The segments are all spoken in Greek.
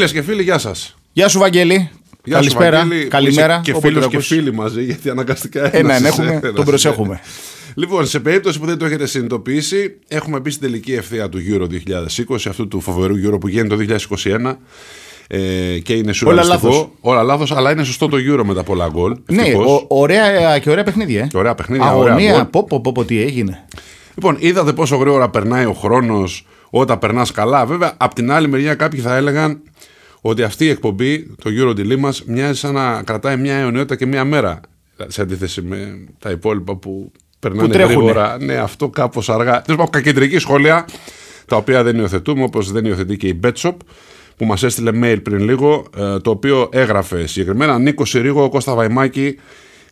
Φίλες και φίλοι, γεια σας. Γεια σου, Βαγγέλη. Γεια Καλησπέρα. σου, Βαγγέλη, που Καλημέρα. είσαι Και όποτε φίλος το και ακούς. φίλοι μαζί, γιατί αναγκαστικά Ε, ένας ναι, είσαι, έχουμε, ένας τον προσέχουμε. είσαι. Λοιπόν, σε περίπτωση που δεν το έχετε συνειδητοποιήσει, έχουμε μπει στην τελική ευθεία του Euro 2020, αυτού του φοβερού Euro που γίνεται το 2021. Ε, και είναι σουρεαλιστικό. λάθος. Όλα λάθος, αλλά είναι σωστό το Euro με τα πολλά γκολ. Ναι, ευτυχώς. ο- ωραία και ωραία παιχνίδια. Ε. Και ωραία παιχνίδια, ωραία Αγωνία, γκολ. πω, πω, πω, πω, τι έγινε. Λοιπόν, είδατε πόσο γρήγορα περνάει ο χρόνος όταν περνάς καλά. Βέβαια, απ' την άλλη μεριά, κάποιοι θα έλεγαν ότι αυτή η εκπομπή, το Euro Delay μας, μοιάζει σαν να κρατάει μια αιωνιότητα και μια μέρα. Σε αντίθεση με τα υπόλοιπα που περνάνε Που τρέχουνε. γρήγορα. Ναι, αυτό κάπως αργά. Τέλος πάντων, κακεντρική σχόλια, τα οποία δεν υιοθετούμε, όπως δεν υιοθετεί και η Betshop, που μας έστειλε mail πριν λίγο, ε, το οποίο έγραφε συγκεκριμένα Νίκο Συρίγο, Κώστα Βαϊμάκη,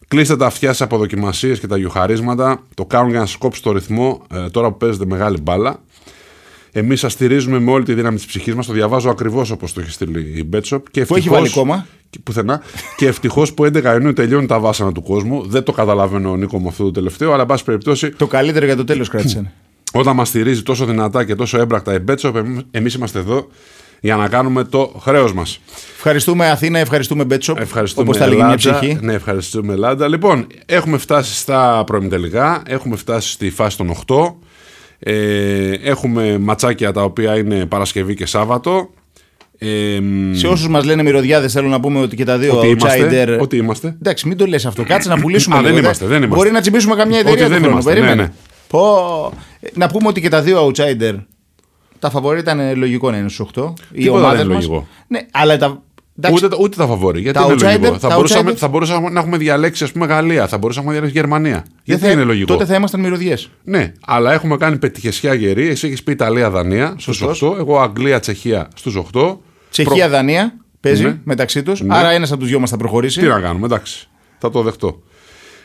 Κλείστε τα αυτιά σε αποδοκιμασίε και τα γιουχαρίσματα. Το κάνουν για να σα κόψει το ρυθμό ε, τώρα που παίζετε μεγάλη μπάλα. Εμείς σας στηρίζουμε με όλη τη δύναμη της ψυχής μας. Το διαβάζω ακριβώς όπως το έχει στείλει η Betshop. Και Που έχει ευτυχώς- βάλει κόμμα. και Πουθενά. και ευτυχώς που 11 Ιουνίου τελειώνουν τα βάσανα του κόσμου. Δεν το καταλαβαίνω ο Νίκο με αυτό το τελευταίο, αλλά εν πάση περιπτώσει, Το καλύτερο για το τέλος κράτησαν. όταν μας στηρίζει τόσο δυνατά και τόσο έμπρακτα η Betshop, εμείς είμαστε εδώ για να κάνουμε το χρέος μας. Ευχαριστούμε Αθήνα, ευχαριστούμε Μπέτσοπ. Ευχαριστούμε Όπως τα λέγει μια Ελλάδα. ψυχή. Ναι, ευχαριστούμε Ελλάδα. Λοιπόν, έχουμε φτάσει στα προημιτελικά, έχουμε φτάσει στη φάση των 8. Ε, έχουμε ματσάκια τα οποία είναι Παρασκευή και Σάββατο. Ε, Σε όσους μας λένε μυρωδιάδες, θέλω να πούμε ότι και τα δύο ότι είμαστε, outsider. ότι είμαστε. Εντάξει, μην το λες αυτό. Κάτσε να πουλήσουμε Α, λίγο. δεν δε. είμαστε, δεν είμαστε. Μπορεί να τσιμπήσουμε καμιά Ότι εταιρεία δεν του χρόνου. είμαστε, Περίμενε. ναι, ναι. Πω. Ε, Να πούμε ότι και τα δύο outsider. Τα φαβορή ήταν λογικό να είναι στους 8. Οι Τίποτα ομάδε δεν είναι μα. λογικό. Ναι, αλλά τα. Εντάξει, Ούτε, τα- ούτε τα φαβόρη. Γιατί Τα είναι outsider- λογικό. Θα τα μπορούσαμε, outsider- θα μπορούσαμε να έχουμε διαλέξει ας πούμε, Γαλλία, θα μπορούσαμε να διαλέξει Γερμανία. δεν Γιατί θα- είναι λογικό; Τότε θα ήμασταν μυρωδιές. Ναι, αλλά έχουμε κάνει πετυχεσιά γερή. Εσύ έχεις πει Ιταλία-Δανία στους Σωστός. 8. Εγώ Αγγλία-Τσεχία στους 8. Τσεχία-Δανία παίζει Ναι. μεταξύ τους. Ναι. Άρα ένας από τους δυο μας θα προχωρήσει. Τι να κάνουμε, εντάξει. Θα το δεχτώ.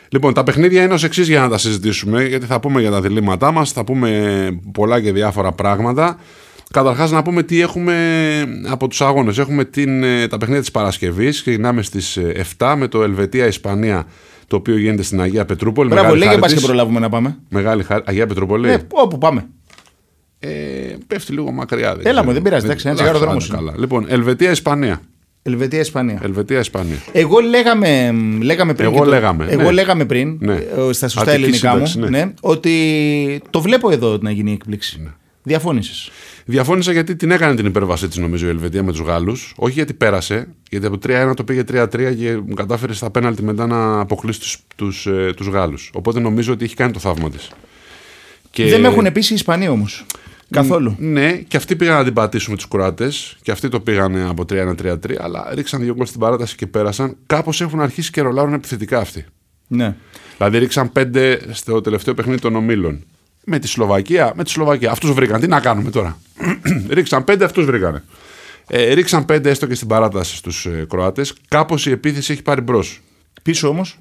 Λοιπόν, τα παιχνίδια είναι ως εξής για να τα συζητήσουμε, γιατί θα πούμε για τα διλήμματά μας, θα πούμε πολλά και διάφορα πράγματα. Καταρχάς, να πούμε τι έχουμε από τους αγώνες. Έχουμε την, ε, τα παιχνίδια της Παρασκευής. Ξεκινάμε στις 7 με το Ελβετία-Ισπανία, το οποίο γίνεται στην Αγία Πετρούπολη. Μπράβο, Μεγάλη λέγε χάρη πα και της. προλάβουμε να πάμε. Μεγάλη χάρη. Αγία Πετρούπολη. Ε, όπου πάμε. Ε, πέφτει λίγο μακριά. Έλα ξέρω. μου, δεν πειράζει, εντάξει, ένα τσιγάρο δρόμος είναι. Καλά. Λοιπόν, Ελβετία-Ισπανία. Ελβετία-Ισπανία. Ελβετία-Ισπανία. Εγώ λέγαμε, λέγαμε πριν. Εγώ και το- λέγαμε, Εγώ ναι. λέγαμε πριν, Ναι. ε, στα σωστά Αττική ελληνικά σύνταξη, μου, ναι. ναι, ότι το βλέπω εδώ να γίνει η έκπληξη. Ναι. Διαφώνησες. Διαφώνησα γιατί την έκανε την υπέρβασή της, νομίζω, η Ελβετία με τους Γάλλους. Όχι γιατί πέρασε, γιατί από 3-1 το πήγε 3-3 και μου κατάφερε στα πέναλτι μετά να αποκλείσει τους τους, ε, τους Γάλλους. Οπότε νομίζω ότι έχει κάνει το θαύμα της. Και... Δεν με έχουν επίση οι Ισπανοί όμως. Καθόλου. Ναι, και αυτοί πήγαν να την πατήσουν τους Κροάτες και αυτοί το πήγαν από 3-1-3-3, αλλά ρίξαν δύο γκολ στην παράταση και πέρασαν. Κάπως έχουν αρχίσει και ρολάρουν επιθετικά αυτοί. Ναι. Δηλαδή ρίξαν πέντε στο τελευταίο παιχνίδι των ομίλων. Με τη Σλοβακία, με τη Σλοβακία. Αυτούς βρήκαν. Τι να κάνουμε τώρα; ρίξαν πέντε, αυτούς βρήκανε. Ε, ρίξαν πέντε έστω και στην παράταση στους ε, Κροάτες. Κάπως η επίθεση έχει πάρει μπρος. Πίσω όμως.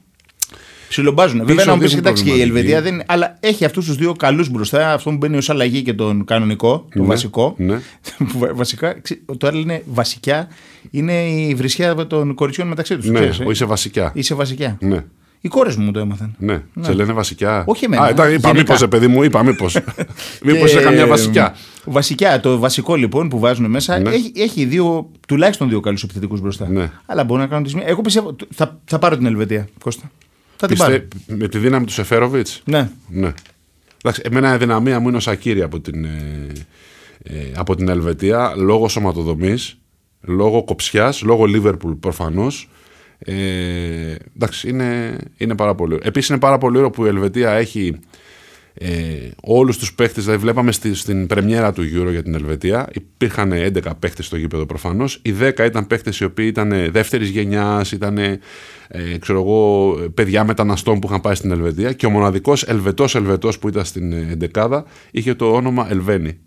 Ψιλομπάζουν. Βέβαια να μου πεις δείχνουν εντάξει και η προβληματική. Ελβετία δεν είναι. Αλλά έχει αυτούς τους δύο καλούς μπροστά. Αυτό που μπαίνει ως αλλαγή και τον κανονικό, τον βασικό. ναι. Που βα- βασικά, ξε- το άλλο είναι βασικιά. Είναι η βρισιά των κοριτσιών μεταξύ τους. Ναι, ο είσαι βασικά. Είσαι βασικιά. Ναι. Οι κόρες μου μου το έμαθαν. Ναι. σε λένε βασικά. Όχι εμένα, Α, ήταν, είπα γενικά. μήπως, παιδί μου, είπα μήπως. μήπως Και, είναι καμιά βασικιά. Βασικιά, το βασικό λοιπόν που βάζουν μέσα Ναι. έχει, έχει δύο, τουλάχιστον δύο καλούς επιθετικούς μπροστά. Ναι. Αλλά μπορούν να κάνουν τη μία. Εγώ πιστεύω. Θα, θα πάρω την Ελβετία, Κώστα. Θα την πάρω. Πιστε, με τη δύναμη του Σεφέροβιτς. Ναι. Ναι. Εντάξει, εμένα η δυναμία μου είναι ο Σακύρη από την, ε, ε, από την Ελβετία λόγω σωματοδομής, λόγω κοψιάς, λόγω Λίβερπουλ προφανώς. Ε, εντάξει, είναι, είναι πάρα πολύ ωραίο. Επίσης είναι πάρα πολύ ωραίο που η Ελβετία έχει ε, όλους τους παίχτες. Δηλαδή, βλέπαμε στη, στην πρεμιέρα του Euro για την Ελβετία. Υπήρχαν 11 παίχτες στο γήπεδο προφανώς. Οι 10 ήταν παίχτες οι οποίοι ήταν δεύτερης γενιάς, ήταν ε, ξέρω εγώ, παιδιά μεταναστών που είχαν πάει στην Ελβετία. Και ο μοναδικός Ελβετός Ελβετός που ήταν στην ε, εντεκάδα είχε το όνομα Ελβένη.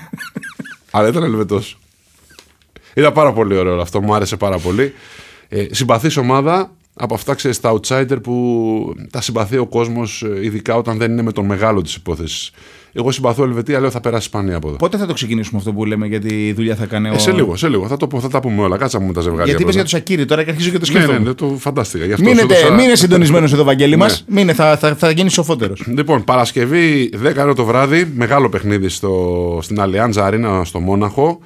Αλλά ήταν Ελβετός. Ήταν πάρα πολύ ωραίο όλο αυτό, μου άρεσε πάρα πολύ. Ε, συμπαθής ομάδα, από αυτά ξέρεις τα outsider που τα συμπαθεί ο κόσμος ε, ειδικά όταν δεν είναι με τον μεγάλο της υπόθεσης. Εγώ συμπαθώ Ελβετία, λέω θα περάσει Ισπανία από εδώ. Πότε θα το ξεκινήσουμε αυτό που λέμε γιατί η δουλειά θα κάνει ο. Ε, σε λίγο, σε λίγο. Θα, το, πω- θα τα πούμε όλα. Κάτσα μου τα ζευγάρια. Γιατί είπες πρώτα. για το Σακύρι τώρα και αρχίζω και το Ναι, σκέφτομαι. ναι, ναι, το φαντάστηκα. Γι' αυτό Μείνετε, σου έδωσα- μείνε συντονισμένος εδώ, Βαγγέλη μας. Ναι. Μείνε, θα, θα, θα γίνεις σοφότερο. Λοιπόν, Παρασκευή 10 ώρα το βράδυ, μεγάλο παιχνίδι στο, στην Αλιάντζα Αρίνα στο Μόναχο.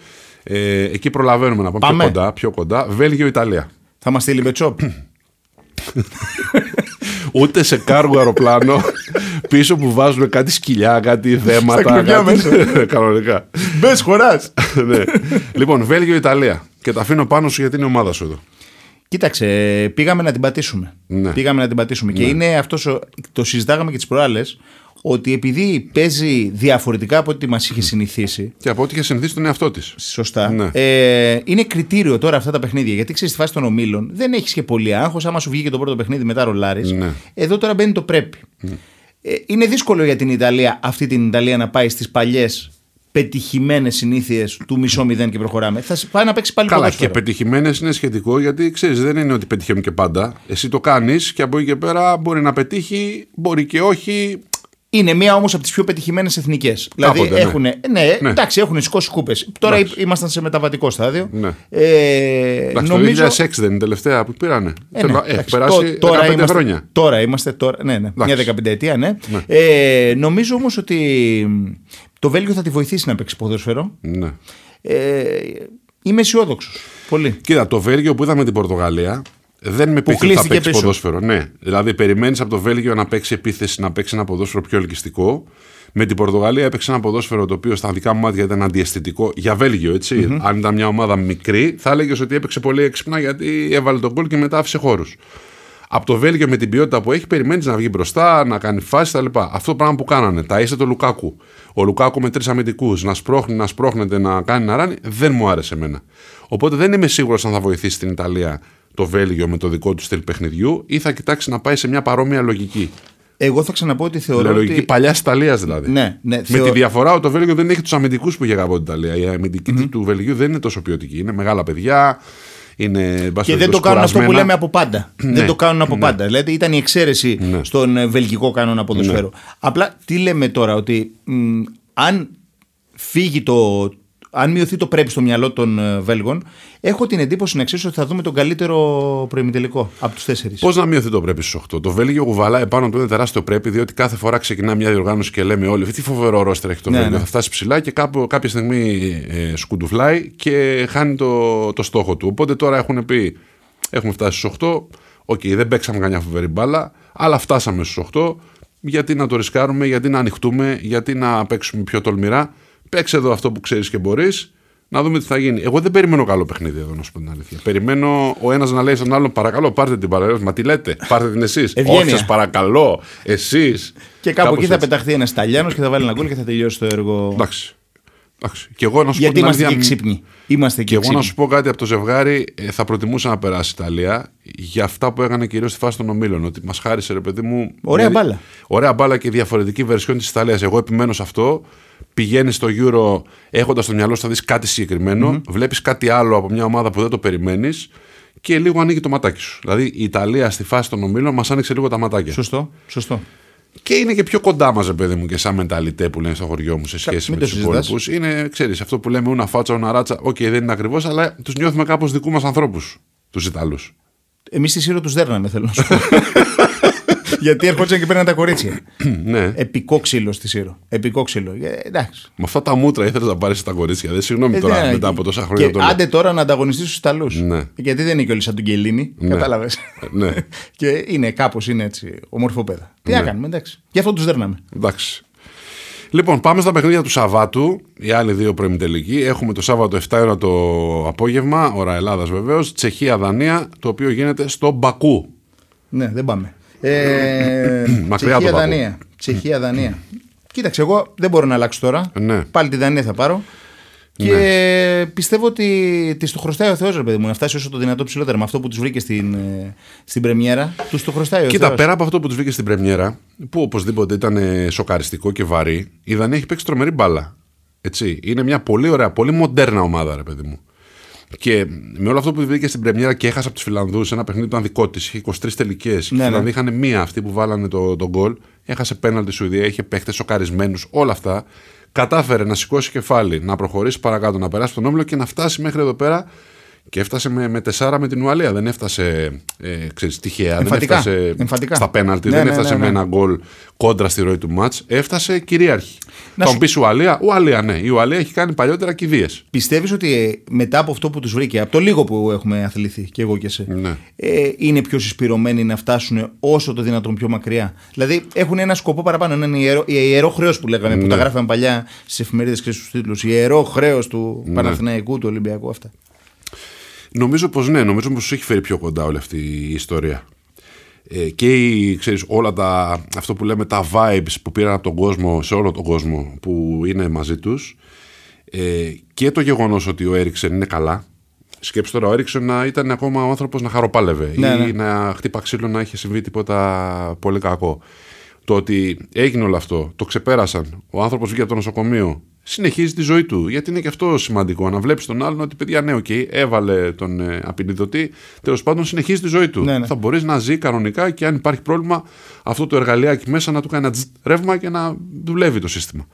Ε, εκεί προλαβαίνουμε να πάμε, Πάμε. πιο κοντά. Πιο κοντά. Βέλγιο-Ιταλία. Θα μας στείλει με τσόπ. Ούτε σε κάργο αεροπλάνο πίσω που βάζουν κάτι σκυλιά, κάτι δέματα. Στα κλουβιά κάτι... Κανονικά. Μπες, χωράς. ναι. Λοιπόν, Βέλγιο-Ιταλία. Και τα αφήνω πάνω σου γιατί είναι η ομάδα σου εδώ. Κοίταξε, πήγαμε να την πατήσουμε. Ναι. Πήγαμε να την πατήσουμε. Και είναι αυτός. Το συζητάγαμε και τις προάλλες. Ότι επειδή παίζει διαφορετικά από ό,τι μας είχε συνηθίσει. Και από ό,τι είχε συνηθίσει τον εαυτό της. Σωστά. Ναι. Ε, είναι κριτήριο τώρα αυτά τα παιχνίδια. Γιατί ξέρεις, στη φάση των ομίλων δεν έχεις και πολύ άγχος. Άμα σου βγει και το πρώτο παιχνίδι, μετά ρολάρεις. Ναι. Εδώ τώρα μπαίνει το πρέπει. Ε, είναι δύσκολο για την Ιταλία, αυτή την Ιταλία, να πάει στις παλιές πετυχημένες συνήθειες του μισό μηδέν και προχωράμε. Θα σ- πάει να παίξει πάλι Καλά, ποδόσφαιρο. και πετυχημένες είναι σχετικό γιατί ξέρεις, δεν είναι ότι πετυχαίνουν και πάντα. Εσύ το κάνεις και από εκεί και πέρα μπορεί να πετύχει, μπορεί και όχι. Είναι μία όμως από τις πιο πετυχημένες εθνικές. Δηλαδή Κάποτε, ναι. έχουν. Ναι, Ναι. εντάξει, έχουν σηκώσει κούπες. Τώρα Εντάξει. ήμασταν σε μεταβατικό στάδιο. Ναι. Ε, Εντάξει, νομίζω. το 2006 δεν είναι η τελευταία που πήρανε. Ε, Θέλω- ναι, ε, εντάξει, περάσει τω- 15 είμαστε, χρόνια. Τώρα είμαστε. Τώρα, ναι, ναι, μια Εντάξει. δεκαπενταετία, ναι. Ε, νομίζω όμως ότι μ, το Βέλγιο θα τη βοηθήσει να παίξει ποδόσφαιρο. Ναι. Ε, είμαι αισιόδοξος. Πολύ. Κοίτα, το Βέλγιο που είδαμε την Πορτογαλία δεν με πείθει ότι θα κλείστηκε παίξεις πίσω. ποδόσφαιρο. Ναι. Δηλαδή, περιμένεις από το Βέλγιο να παίξει επίθεση, να παίξει ένα ποδόσφαιρο πιο ελκυστικό. Με την Πορτογαλία έπαιξε ένα ποδόσφαιρο το οποίο στα δικά μου μάτια ήταν αντιαισθητικό για Βέλγιο, έτσι. Αν ήταν μια ομάδα μικρή, θα έλεγες ότι έπαιξε πολύ έξυπνα γιατί έβαλε τον γκολ και μετά άφησε χώρους. Από το Βέλγιο με την ποιότητα που έχει, περιμένεις να βγει μπροστά, να κάνει φάση κτλ. Αυτό το πράγμα που κάνανε. Τα είσαι το Λουκάκου. Ο Λουκάκου με τρεις αμυντικούς, να σπρώχνει, να σπρώχνεται, να κάνει να ράνει, δεν μου άρεσε εμένα. Οπότε δεν είμαι σίγουρος αν θα βοηθήσει την Ιταλία το Βέλγιο με το δικό του στυλ παιχνιδιού ή θα κοιτάξει να πάει σε μια παρόμοια λογική; Εγώ θα ξαναπώ ότι θεωρώ. λογική ότι... παλιά Ιταλίας δηλαδή. Ναι, ναι, Με θεω- τη διαφορά ότι το Βέλγιο δεν έχει τους αμυντικούς που είχε από την Ιταλία. Η αμυντικη του Βελγίου δεν είναι τόσο ποιοτική. Είναι μεγάλα παιδιά. Είναι, εν πάση Και δεν περιπτώσει, το κάνουν αυτό που κουρασμένα. λέμε από πάντα. Δεν το κάνουν από πάντα. Δηλαδή ήταν η εξαίρεση Ναι. στον ε, βελγικό κανόνα ποδοσφαίρου. Απλά τι λέμε τώρα, ότι μ, αν φύγει το. Αν μειωθεί το πρέπει στο μυαλό των ε, Βέλγων, έχω την εντύπωση να ξέρεις ότι θα δούμε τον καλύτερο προημιτελικό από τους τέσσερις. Πώς να μειωθεί το πρέπει στους 8. Το Βέλγιο κουβαλάει πάνω του ένα τεράστιο πρέπει, διότι κάθε φορά ξεκινά μια διοργάνωση και λέμε όλοι: Τι φοβερό ρόστερ έχει το Ναι, Βέλγιο. ναι. Θα φτάσει ψηλά και κάπου, κάποια στιγμή ε, σκουντουφλάει και χάνει το, το στόχο του. Οπότε τώρα έχουν πει: Έχουμε φτάσει στους 8. Οκ, δεν παίξαμε καμιά φοβερή μπάλα, αλλά φτάσαμε στους 8. Γιατί να το ρισκάρουμε, γιατί να ανοιχτούμε, γιατί να παίξουμε πιο τολμηρά. Παίξε εδώ αυτό που ξέρεις και μπορείς. Να δούμε τι θα γίνει. Εγώ δεν περιμένω καλό παιχνίδι εδώ, να σου πω την αλήθεια. Περιμένω ο ένας να λέει στον άλλον: Παρακαλώ, πάρτε την παραλία. Μα τι λέτε, πάρτε την εσείς. Ευγένεια. Όχι, σας παρακαλώ, εσείς. Και κάπου εκεί θα πεταχθεί ένας Ιταλιάνο και θα βάλει ένα γκολ και θα τελειώσει το έργο. Εντάξει. Εντάξει. Και εγώ να σου Γιατί πω την είμαστε και αλήθεια, ξύπνοι. Είμαστε και Και εγώ να ξύπνοι. σου πω κάτι από το ζευγάρι, ε, θα προτιμούσα να περάσει η Ιταλία για αυτά που έκανε κυρίως στη φάση των ομίλων. Ότι μας χάρισε, ρε παιδί μου. Ωραία μια- μπάλα. Ωραία μπάλα και διαφορετική βερσιόν της Ιταλίας. Εγώ επιμένω σε αυτό. Πηγαίνεις στο Euro έχοντας στο μυαλό σου να δεις κάτι συγκεκριμένο, βλέπεις κάτι άλλο από μια ομάδα που δεν το περιμένεις και λίγο ανοίγει το ματάκι σου. Δηλαδή η Ιταλία στη φάση των ομίλων μας άνοιξε λίγο τα ματάκια. Σωστό. Σωστό. Και είναι και πιο κοντά μας, παιδί μου, και σαν μενταλιτέ που λένε στο χωριό μου σε σχέση μην με το τους συζητάς. υπόλοιπους. Είναι, ξέρεις, αυτό που λέμε una faccia, una razza. OK, δεν είναι ακριβώς, αλλά τους νιώθουμε κάπως δικούς μας ανθρώπους, τους Ιταλούς. Εμείς στη Σύρο τους δέρναμε, θέλω να σου πω. Γιατί ερχόντουσαν και παίρναν τα κορίτσια. ναι. Επικό ξύλο στη Σύρο. Επικό ξύλο. Ε, εντάξει. Με αυτά τα μούτρα ήθελες να πάρεις τα κορίτσια. Δεν συγγνώμη Ε, τώρα ναι, μετά από τόσα χρόνια Και το λέω. άντε τώρα να ανταγωνιστείς στους Ιταλούς. Ναι. Γιατί δεν είναι και όλοι σαν τον Κιελίνι. Κατάλαβες. ναι. και είναι κάπως είναι έτσι ομορφοπέδα. Τι να κάνουμε, εντάξει. Γι' αυτό τους δέρναμε. Εντάξει. Λοιπόν, πάμε στα παιχνίδια του Σαββάτου. Οι άλλοι δύο προημιτελικοί. Έχουμε το Σάββατο 7 ώρα το απόγευμα, ώρα Ελλάδας βεβαίως. Τσεχία-Δανία, το οποίο γίνεται στο Μπακού. Ναι, δεν πάμε. Ε, Μακριά το Τσεχία, Παππού. Δανία. Τσεχία, Δανία. Κοίταξε, εγώ δεν μπορώ να αλλάξω τώρα. Ναι. Πάλι τη Δανία θα πάρω. Και πιστεύω ότι της το χρωστάει ο Θεός, ρε παιδί μου, να φτάσει όσο το δυνατό ψηλότερα με αυτό που τους βρήκε στην, ε, στην Πρεμιέρα. Τους το χρωστάει ο Κοίτα, Θεός. πέρα από αυτό που τους βγήκε στην Πρεμιέρα, που οπωσδήποτε ήταν ε, σοκαριστικό και βαρύ, η Δανία έχει παίξει τρομερή μπάλα. Έτσι. Είναι μια πολύ ωραία, πολύ μοντέρνα ομάδα, ρε παιδί μου. Και με όλο αυτό που βγήκε στην Πρεμιέρα και έχασε από τους Φιλανδούς ένα παιχνίδι που ήταν δικό της, είχε 23 τελικές. Ναι, οι Φιλανδοί ναι. είχαν μία αυτή που βάλανε το, τον γκολ. Έχασε πέναλτι Σουηδία, είχε παίχτες σοκαρισμένους, όλα αυτά. Κατάφερε να σηκώσει κεφάλι, να προχωρήσει παρακάτω, να περάσει τον όμιλο και να φτάσει μέχρι εδώ πέρα Και έφτασε με, με τεσσάρα με την Ουαλία. Δεν έφτασε ε, ξέρεις, τυχαία. Εμφαντικά. Δεν έφτασε Εμφαντικά. στα πέναλτι. Ναι, δεν ναι, έφτασε ναι, ναι. με ένα γκολ κόντρα στη ροή του μάτς. Έφτασε κυρίαρχη. Να Θα σου- μου πεις Ουαλία. Ουαλία, ναι. Η Ουαλία έχει κάνει παλιότερα κηδείε. Πιστεύεις ότι ε, μετά από αυτό που τους βρήκε, από το λίγο που έχουμε αθληθεί και εγώ και εσύ, Ναι. ε, είναι πιο συσπηρωμένοι να φτάσουν όσο το δυνατόν πιο μακριά; Δηλαδή έχουν ένα σκοπό παραπάνω. Είναι ιερό, ιερό χρέο που λέγαμε, που τα γράφαμε παλιά στις εφημερίδες και στους τίτλους. Ιερό χρέο του Παναθηναϊκού, του Ολυμπιακού, αυτά. Νομίζω πως ναι, νομίζω πως τους έχει φέρει πιο κοντά όλη αυτή η ιστορία. Ε, και οι, ξέρεις, όλα τα, αυτό που λέμε τα vibes που πήραν από τον κόσμο, σε όλο τον κόσμο που είναι μαζί τους ε, και το γεγονός ότι ο Έριξεν είναι καλά. Σκέψτε τώρα, ο Έριξεν να ήταν ακόμα ο άνθρωπος να χαροπάλευε Ναι, ή ναι. να χτύπα ξύλο να είχε συμβεί τίποτα πολύ κακό. Το ότι έγινε όλο αυτό, το ξεπέρασαν, ο άνθρωπος βγήκε από το νοσοκομείο, συνεχίζει τη ζωή του. Γιατί είναι και αυτό σημαντικό. Να βλέπεις τον άλλον ότι παιδιά, ναι, οκ, έβαλε τον ε, απινιδωτή, τέλος πάντων συνεχίζει τη ζωή του. Ναι, ναι. Θα μπορείς να ζει κανονικά και αν υπάρχει πρόβλημα, αυτό το εργαλειάκι μέσα να του κάνει ένα τζτ ρεύμα και να δουλεύει το σύστημα.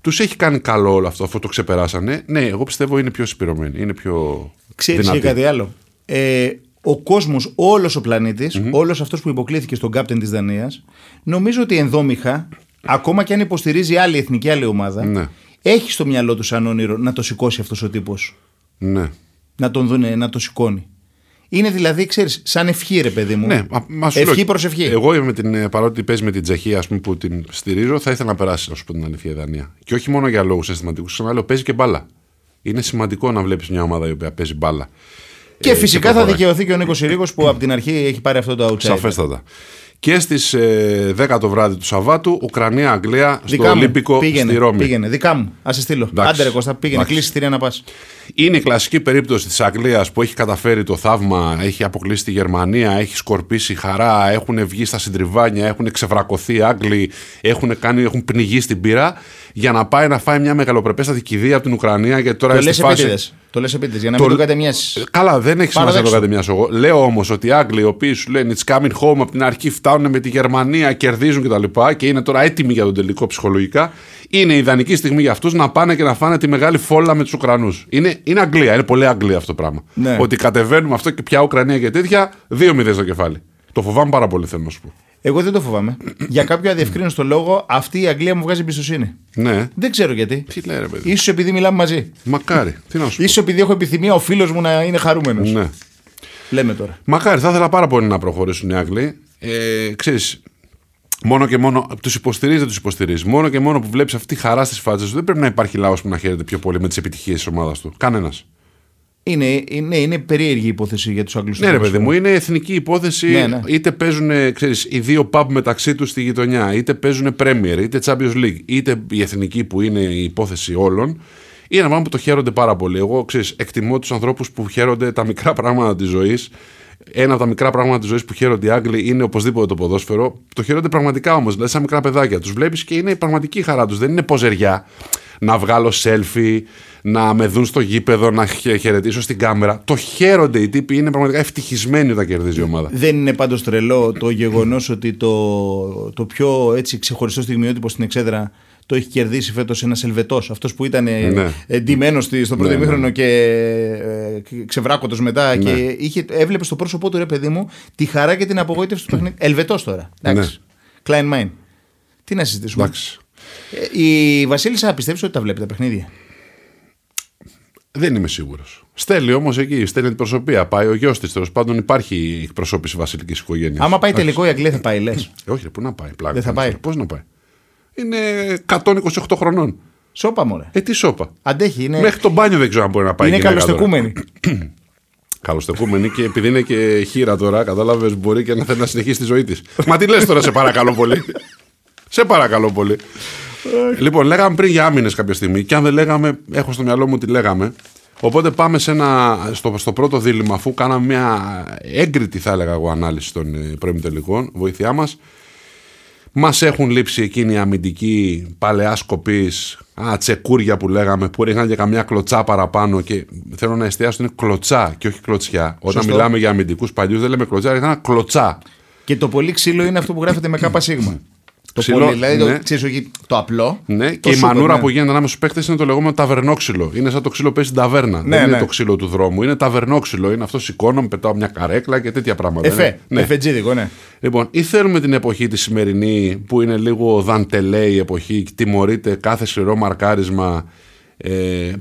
Τους έχει κάνει καλό όλο αυτό, αφού το ξεπεράσανε. Ναι, εγώ πιστεύω είναι πιο συσπειρωμένοι, είναι πιο. Ξέρεις και δυνατοί. κάτι άλλο; Ε, ο κόσμος, όλος ο πλανήτης, όλος αυτός που υποκλίθηκε στον captain της Δανίας, νομίζω ότι ενδόμηχα, ακόμα και αν υποστηρίζει άλλη εθνική άλλη ομάδα, Ναι. Έχει στο μυαλό τους σαν όνειρο να το σηκώσει αυτός ο τύπος. Ναι. Να τον δούνε, να το σηκώνει. Είναι δηλαδή, ξέρεις, σαν ευχή, ρε παιδί μου. Ναι, μα- μα σου ευχή λέω, προς ευχή. Εγώ με την, ε, παρότι παίζει με την Τσεχία, ας πούμε, που την στηρίζω, θα ήθελα να περάσει, να σου πω την αλήθεια, η Δανία. Και όχι μόνο για λόγους αισθηματικούς. Ξαναλέω, παίζει και μπάλα. Είναι σημαντικό να βλέπεις μια ομάδα η οποία παίζει μπάλα. Και Ε, φυσικά θα προχωράει. δικαιωθεί και ο Νίκος Συρίγο που από την αρχή έχει πάρει αυτό το outside. Σαφέστατα. Και στις ε, 10 το βράδυ του Σαββάτου, Ουκρανία-Αγγλία στο Δικά μου. Ολύμπικο πήγαινε, στη Ρώμη. Πήγαινε, δικά μου. Α σε στείλω. Εντάξει. Άντε ρε Κώστα, πήγαινε. Εντάξει. Κλείσει τη να πας. Είναι η κλασική περίπτωση της Αγγλίας που έχει καταφέρει το θαύμα, έχει αποκλείσει τη Γερμανία, έχει σκορπίσει χαρά, έχουν βγει στα συντριβάνια, έχουν ξεβρακωθεί οι Άγγλοι, έχουν, κάνει, έχουν πνιγεί στην πύρα για να πάει να φάει μια μεγαλοπρεπέστατη κηδεία από την Ουκρανία. Γιατί τώρα Το είναι λες στη φάση. επίτηδες. Το λες επίτηδες για να Το- μην το κατεμιάσεις. Ε, Καλά, δεν έχει σημασία να το Παραδέξου. κατεμιάσω εγώ. Λέω όμως ότι οι Άγγλοι, οι οποίοι σου λένε It's coming home από την αρχή, φτάνουν με τη Γερμανία, κερδίζουν κτλ. Και, και είναι τώρα έτοιμοι για τον τελικό ψυχολογικά. Είναι η ιδανική στιγμή για αυτούς να πάνε και να φάνε τη μεγάλη φόλα με τους Ουκρανούς. Είναι, είναι Αγγλία, είναι πολύ Αγγλία αυτό το πράγμα. Ναι. Ότι κατεβαίνουμε αυτό και πια Ουκρανία και τέτοια, 2-0 στο κεφάλι. Το φοβάμαι πάρα πολύ, θέλω να σου πω. Εγώ δεν το φοβάμαι. για κάποιο αδιευκρίνωστο λόγο, αυτή η Αγγλία μου βγάζει εμπιστοσύνη. Ναι. Δεν ξέρω γιατί. Τι λέει ρε παιδί. Ίσως επειδή μιλάμε μαζί. Μακάρι. Τι να σου πω. Ίσως επειδή έχω επιθυμία ο φίλος μου να είναι χαρούμενος. Ναι. Λέμε τώρα. Μακάρι, θα ήθελα πάρα πολύ να προχωρήσουν οι Άγγλοι. Ε, ξέρεις, μόνο και μόνο. Τους υποστηρίζεις, δεν τους υποστηρίζεις. Μόνο και μόνο που βλέπεις αυτή τη χαρά στις φάτσες του, δεν πρέπει να υπάρχει λαός που να χαίρεται πιο πολύ με τις επιτυχίες της ομάδας του. Κανένας. Είναι, είναι, είναι περίεργη η υπόθεση για τους Αγγλού. Ναι, ρε παιδί μου, είναι εθνική υπόθεση. Ναι, ναι. Είτε παίζουν ξέρεις, οι δύο pub μεταξύ τους στη γειτονιά, είτε παίζουν Premier, είτε Champions League, είτε η εθνική που είναι η υπόθεση όλων. Είναι ένα πράγμα που το χαίρονται πάρα πολύ. Εγώ ξέρεις, εκτιμώ τους ανθρώπους που χαίρονται τα μικρά πράγματα της ζωής. Ένα από τα μικρά πράγματα της ζωής που χαίρονται οι Άγγλοι είναι οπωσδήποτε το ποδόσφαιρο. Το χαίρονται πραγματικά όμως, δηλαδή σαν μικρά παιδάκια. Τους βλέπεις και είναι η πραγματική χαρά τους. Δεν είναι ποζεριά να βγάλω selfie, να με δουν στο γήπεδο, να χε- χαιρετήσω στην κάμερα. Το χαίρονται οι τύποι, είναι πραγματικά ευτυχισμένοι όταν κερδίζει η ομάδα. Δεν είναι πάντως τρελό το γεγονός ότι το, το πιο έτσι, ξεχωριστό στιγμιότυπο στην εξέδρα το έχει κερδίσει φέτος ένας Ελβετός. Αυτός που ήταν Ναι. εντυμένος στο πρώτο Ναι, ναι. ημίχρονο και ε, ξεβράκωτος μετά. Ναι. Και είχε, έβλεπε στο πρόσωπό του ρε παιδί μου τη χαρά και την απογοήτευση του παιχνίδι. Ελβετός τώρα. Εντάξει. Klein Mine. Τι να συζητήσουμε. Εντάξει. Ε, Η Βασίλισσα πιστεύεις ότι τα βλέπει τα παιχνίδια; Δεν είμαι σίγουρος. Στέλνει όμως εκεί, στέλνει την προσωπία. Πάει ο γιος της. Τέλος πάντων υπάρχει εκπροσώπηση βασιλικής οικογένειας. Άμα πάει τελικό η Αγγλία θα πάει, λες. Όχι, ρε, πού να πάει. Πλάκα. Δεν θα πάει. Πώς να πάει; Είναι 128 χρονών. Σώπα μωρέ. Ε, τι σώπα. Αντέχει, είναι, Μέχρι το μπάνιο δεν ξέρω αν μπορεί να πάει. είναι η γυναίκα τώρα. καλοστεκούμενη. Καλοστεκούμενη και επειδή είναι και χείρα τώρα, κατάλαβες, μπορεί και να θέλει να συνεχίσει τη ζωή της. Μα τι λες τώρα, σε παρακαλώ πολύ. σε παρακαλώ πολύ. λοιπόν, λέγαμε πριν για άμυνες κάποια στιγμή και αν δεν λέγαμε, έχω στο μυαλό μου τι λέγαμε. Οπότε πάμε σε ένα, στο, στο πρώτο δίλημα, αφού κάναμε μια έγκριτη, θα έλεγα εγώ, ανάλυση των ε, πρώιμων τελικών, βοήθειά μας. Μας έχουν λείψει εκείνοι οι αμυντικοί παλαιά σκοπή, τσεκούρια που λέγαμε, που ρίχναν και καμιά κλωτσά παραπάνω. Και θέλω να εστιάσω ότι είναι κλωτσά και όχι κλωτσιά. Όταν Σωστό. μιλάμε για αμυντικούς παλιούς, δεν λέμε κλωτσά, ρίχναν κλωτσά. Και το πολύ ξύλο είναι αυτό που γράφεται με ΚΣ. Το Ξύλο, πολύ, δηλαδή ναι. το, ξέρεις, όχι το απλό. Ναι, το και η super, μανούρα ναι. που γίνεται ανάμεσα στους παίχτε είναι το λεγόμενο ταβερνόξυλο. Είναι σαν το ξύλο που παίζει στην ταβέρνα. Ναι, δεν είναι ναι. το ξύλο του δρόμου. Είναι ταβερνόξυλο. Είναι αυτό σηκώνω, πετάω μια καρέκλα και τέτοια πράγματα. Εφέ, Ναι. Ναι. εφετζίδικο, ναι. Λοιπόν, ή θέλουμε την εποχή τη σημερινή που είναι λίγο δαντελέ η εποχή, τιμωρείται κάθε σκληρό μαρκάρισμα, ε,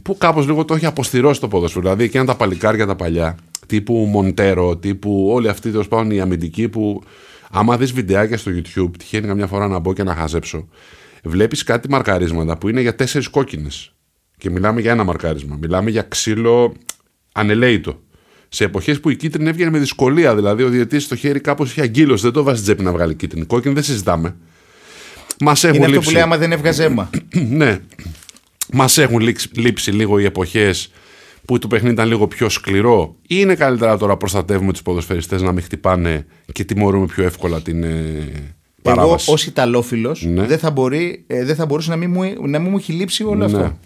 που κάπως λίγο το έχει αποστηρώσει το ποδόσφαιρο. Δηλαδή, εκείνα τα παλικάρια τα παλιά, τύπου Μοντέρο, τύπου όλοι αυτοί τέλος πάντων οι αμυντικοί που, άμα δεις βιντεάκια στο YouTube, τυχαίνει καμιά φορά να μπω και να χαζέψω, βλέπεις κάτι μαρκαρίσματα που είναι για τέσσερις κόκκινες. Και μιλάμε για ένα μαρκάρισμα. Μιλάμε για ξύλο ανελαίητο. Σε εποχές που η κίτρινη έβγαινε με δυσκολία. Δηλαδή, ο διαιτή στο χέρι κάπως είχε αγκύλωση. Δεν το βάζει τσέπη να βγάλει κίτρινη. Κόκκινη δεν συζητάμε. Μας έχουν Είναι αυτό λείψει. που λέει άμα δεν έβγαζε αίμα. ναι. Μας έχουν λείψει, λείψει λίγο οι εποχές που το παιχνίδι ήταν λίγο πιο σκληρό, ή είναι καλύτερα τώρα να προστατεύουμε τους ποδοσφαιριστές να μην χτυπάνε και τιμωρούμε πιο εύκολα την ε, Εγώ παράβαση; ως Ιταλόφιλος Ναι. δεν, θα μπορεί, ε, δεν θα μπορούσε να μην μου, να μην μου έχει λείψει όλο Ναι. αυτό.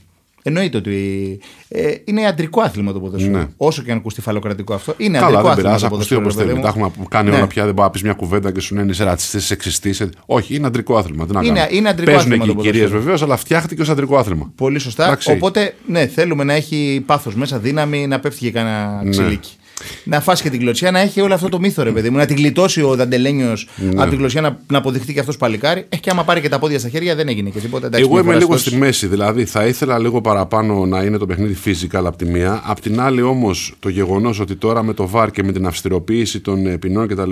Εννοείται ότι ε, είναι αντρικό άθλημα το ποδόσφαιρο. Ναι. Όσο και αν ακουστεί φαλοκρατικό αυτό, είναι Καλά, αντρικό δεν άθλημα. πειράζει. το Ακουστεί ποδόσφαιρο, όπω θέλει. παιδί Τα μου. έχουμε κάνει Ναι. όλα πια. Δεν μπορεί να πεις μια κουβέντα και σου λένε είσαι ρατσιστής, σεξιστής. Όχι, είναι αντρικό άθλημα. Τι να Είναι- κάνουμε. είναι αντρικό Παίζουν άθλημα και το οι κυρίες ποδόσφαιρο. βεβαίως, αλλά φτιάχτηκε ως αντρικό άθλημα. Πολύ σωστά. Εντάξει. Οπότε, ναι, θέλουμε να έχει πάθος μέσα, δύναμη, να πέφτει και κανένα Ναι. Ξυλίκι. Να φάσει και την κλωτσιά, να έχει όλο αυτό το μύθο, ρε παιδί μου. Να την γλιτώσει ο Δαντελένιος Ναι. από την κλωτσιά να, να αποδειχτεί και αυτός παλικάρι. Έχει και άμα πάρει και τα πόδια στα χέρια, δεν έγινε και τίποτα. Εντάξει, Εγώ μια είμαι φοράς λίγο στο- στη μέση. Δηλαδή, θα ήθελα λίγο παραπάνω να είναι το παιχνίδι physical από τη μία. Απ' την άλλη, όμως, το γεγονός ότι τώρα με το VAR και με την αυστηροποίηση των ε, ποινών κτλ.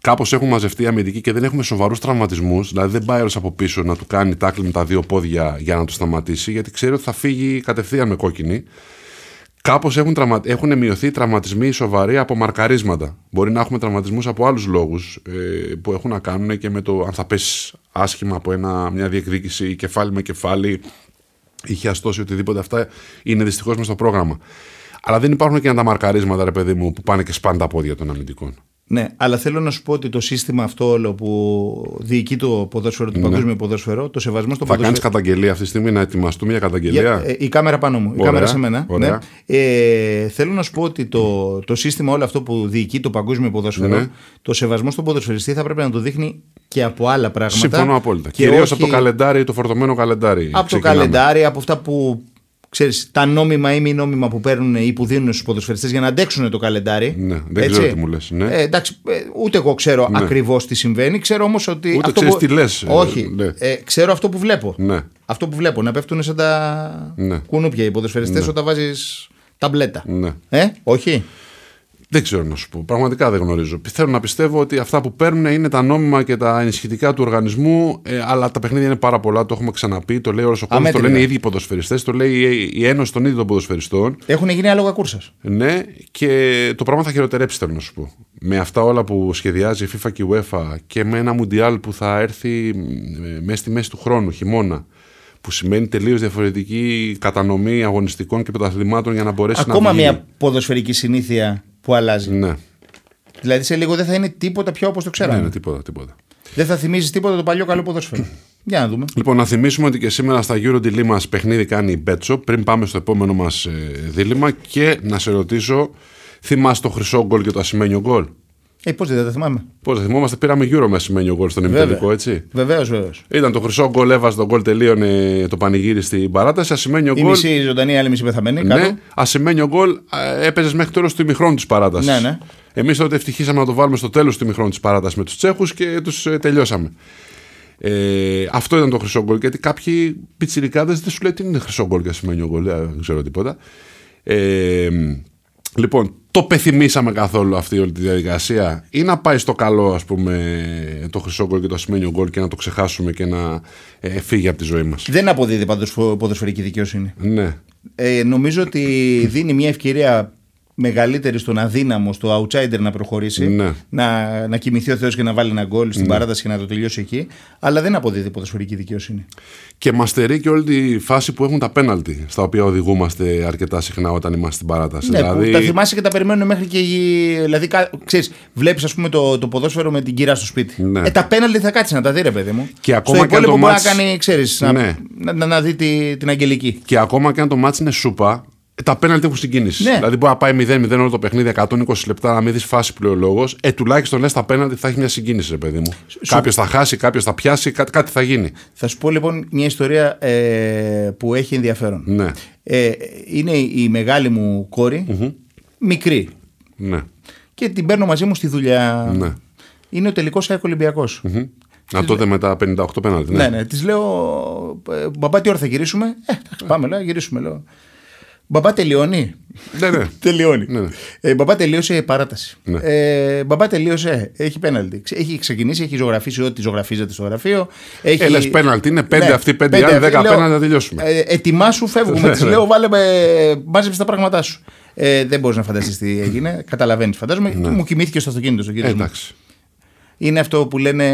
Κάπως έχουν μαζευτεί οι αμυντικοί και δεν έχουμε σοβαρούς τραυματισμούς. Δηλαδή, δεν πάει όλο από πίσω να του κάνει τάκλι με τα δύο πόδια για να το σταματήσει, γιατί ξέρει ότι θα φύγει κατευθείαν με κόκκινη. Κάπως έχουν, τραυμα... έχουν μειωθεί οι τραυματισμοί σοβαροί από μαρκαρίσματα. Μπορεί να έχουμε τραυματισμούς από άλλους λόγους ε, που έχουν να κάνουν και με το αν θα πέσεις άσχημα από ένα, μια διεκδίκηση κεφάλι με κεφάλι ή χιαστώσει οτιδήποτε. Αυτά είναι δυστυχώς μες στο πρόγραμμα. Αλλά δεν υπάρχουν και τα μαρκαρίσματα, ρε παιδί μου, που πάνε και σπάνε τα πόδια των αμυντικών. Ναι, αλλά θέλω να σου πω ότι το σύστημα αυτό όλο που διοικεί το ποδόσφαιρο, το παγκόσμιο ποδόσφαιρο, το σεβασμό στο Ναι. Θα κάνεις ποδόσφαιρο. καταγγελία αυτή τη στιγμή να ετοιμαστούμε για καταγγελία; Για- ε, η κάμερα πάνω μου. Η Ωραία, κάμερα σε μένα. ωραία. Ναι. Ε, θέλω να σου πω ότι το, το σύστημα όλο αυτό που διοικεί το παγκόσμιο ποδόσφαιρο, Ναι. το σεβασμό στον ποδοσφαιριστή θα πρέπει να το δείχνει και από άλλα πράγματα. Συμφωνώ απόλυτα. Και Κυρίως όχι από το καλεντάρι, το φορτωμένο καλεντάρι. Από το ξεκινάμε. καλεντάρι, από αυτά που. Ξέρεις, τα νόμιμα ή μη νόμιμα που παίρνουν ή που δίνουν στους ποδοσφαιριστές για να αντέξουν το καλεντάρι. Ναι, δεν Έτσι. ξέρω τι μου λες, ναι. Ε, εντάξει, ε, ούτε εγώ ξέρω Ναι. ακριβώς τι συμβαίνει. Ξέρω όμως ότι. Ούτε αυτό ξέρεις που... τι λες, ε, Όχι. ναι. Ε, ξέρω αυτό που βλέπω. Ναι. Αυτό που βλέπω. Να πέφτουν σαν τα Ναι. κουνούπια οι ποδοσφαιριστές όταν βάζεις ταμπλέτα. Ναι. Ε, όχι. Δεν ξέρω να σου πω. Πραγματικά δεν γνωρίζω. Θέλω να πιστεύω ότι αυτά που παίρνουν είναι τα νόμιμα και τα ενισχυτικά του οργανισμού, ε, αλλά τα παιχνίδια είναι πάρα πολλά. Το έχουμε ξαναπεί. Το λέει όλο ο κόσμο. Το Αμέτρητα. λένε οι ίδιοι ποδοσφαιριστές. Το λέει η- η Ένωση των ίδιων των ποδοσφαιριστών. Έχουν γίνει άλογα κούρσας. Ναι, και το πράγμα θα χειροτερέψει, θέλω να σου πω. Με αυτά όλα που σχεδιάζει η FIFA και η UEFA και με ένα Μουντιάλ που θα έρθει ε, μέσα στη μέση του χρόνου, χειμώνα. Που σημαίνει τελείως διαφορετική κατανομή αγωνιστικών και πρωταθλημάτων για να μπορέσει Ακόμα να βγει. μια ποδοσφαιρική συνήθεια που αλλάζει. Ναι, Δηλαδή σε λίγο δεν θα είναι τίποτα πια όπως το ναι, ξέραμε. ναι, τίποτα, τίποτα. Δεν θα θυμίζεις τίποτα το παλιό καλό ποδόσφαιρο. Για να δούμε. Λοιπόν, να θυμίσουμε ότι και σήμερα στα Euro Deal μας παιχνίδι κάνει η Betshop πριν πάμε στο επόμενο μας δίλημα και να σε ρωτήσω, θυμάσαι το χρυσό γκολ και το ασημένιο γκολ; Ε, πώς δεν τα θυμάμαι. Πώς δεν θυμόμαστε, πήραμε Euro με ασημένιο γκολ στον ημιτελικό, έτσι. Βεβαίως, βεβαίως. Ήταν το χρυσό γκολ, έβαζε τον γκολ, τελείωνε το πανηγύρι στην παράταση. Ασημένιο Η γκολ. μισή ζωντανή, η άλλη μισή πεθαμένη. Ναι, κάτω. ασημένιο γκολ έπαιζες μέχρι το τέλος του ημιχρόνου της παράτασης. Ναι, ναι. Εμείς τότε ευτυχήσαμε να το βάλουμε στο τέλος του ημιχρόνου της παράτασης με τους Τσέχους και τους τελειώσαμε. Ε, αυτό ήταν το χρυσό γκολ. Γιατί κάποιοι πιτσιρικάδες δεν σου λέει τι είναι χρυσό γκολ και ασημένιο γκολ. ε, Δεν ξέρω τίποτα. Ε, λοιπόν, το πεθυμίσαμε καθόλου αυτή όλη τη διαδικασία; Ή να πάει στο καλό ας πούμε το χρυσό γκολ και το ασημένιο γκολ και να το ξεχάσουμε και να ε, φύγει από τη ζωή μας; Δεν αποδίδει πάντως ποδοσφαιρική δικαιοσύνη. Ναι. Ε, νομίζω ότι δίνει μια ευκαιρία μεγαλύτερη στον αδύναμο, στο outsider να προχωρήσει. Ναι. Να, να κοιμηθεί ο Θεός και να βάλει ένα γκολ στην παράταση και να το τελειώσει εκεί. Αλλά δεν αποδίδει ποδοσφαιρική δικαιοσύνη. Και μας στερεί και όλη τη φάση που έχουν τα πέναλτι, στα οποία οδηγούμαστε αρκετά συχνά όταν είμαστε στην παράταση. Ναι, δηλαδή, που τα θυμάσαι και τα περιμένουν μέχρι και. οι- Δηλαδή, κα- ξέρεις, βλέπεις ας πούμε το, το ποδόσφαιρο με την κυρά στο σπίτι. Ναι. Ε, τα πέναλτι θα κάτσει να τα δει, ρε παιδί μου. Και ακόμα Στο και αν υπόλοιπο το μπορεί μάτς- να κάνει, ξέρεις, να, Ναι. να, να, να δει τη, την αγγελική. Και ακόμα και αν το μάτι είναι σούπα, τα πέναλτι έχουν συγκίνηση. Ναι. Δηλαδή μπορεί να πάει 0-0 όλο το παιχνίδι, 120 λεπτά, να μην δεις φάση πλειολόγο. Ε, τουλάχιστον λες τα πέναλτι θα έχει μια συγκίνηση, ρε παιδί μου. Κάποιος θα χάσει, κάποιος θα πιάσει, κάτι, κάτι θα γίνει. Θα σου πω λοιπόν μια ιστορία ε, που έχει ενδιαφέρον. Ναι. Ε, είναι η μεγάλη μου κορη μικρή. Ναι. Και την παίρνω μαζί μου στη δουλειά. Ναι. Είναι ο τελικός ΑΕΚ Ολυμπιακός. Να τότε με τα 58 πέναλτι. Ναι, ναι. Της λέω, ε, Μπαμπά, τι ώρα θα γυρίσουμε; Ε, εντάξει, πάμε, λέω, γυρίσουμε. Λέω. Μπαμπά τελειώνει. ναι, ναι. Τελειώνει. Ναι, ναι. Ε, μπαμπά τελείωσε η παράταση. Ναι. Ε, μπαμπά τελείωσε. Έχει πέναλτι. Ξε- Έχει ξεκινήσει, έχει ζωγραφίσει ό,τι ζωγραφίζεται στο γραφείο. Έχει... Ε, λες πέναλτι, είναι πέντε Ναι, αυτοί, πέντε οι άλλοι, αυτοί. δέκα Λέω, πέναλτι να τελειώσουμε. Ε, ετοιμάσου, φεύγουμε. Της λέω, βάλε με, μάζεψε τα πράγματά σου. Ε, δεν μπορείς να φανταστείς τι έγινε. Καταλαβαίνεις, φαντάζομαι. Μου κοιμήθηκε στο αυτοκίνητο στο Ε, κύριο. εντάξει. Είναι αυτό που λένε.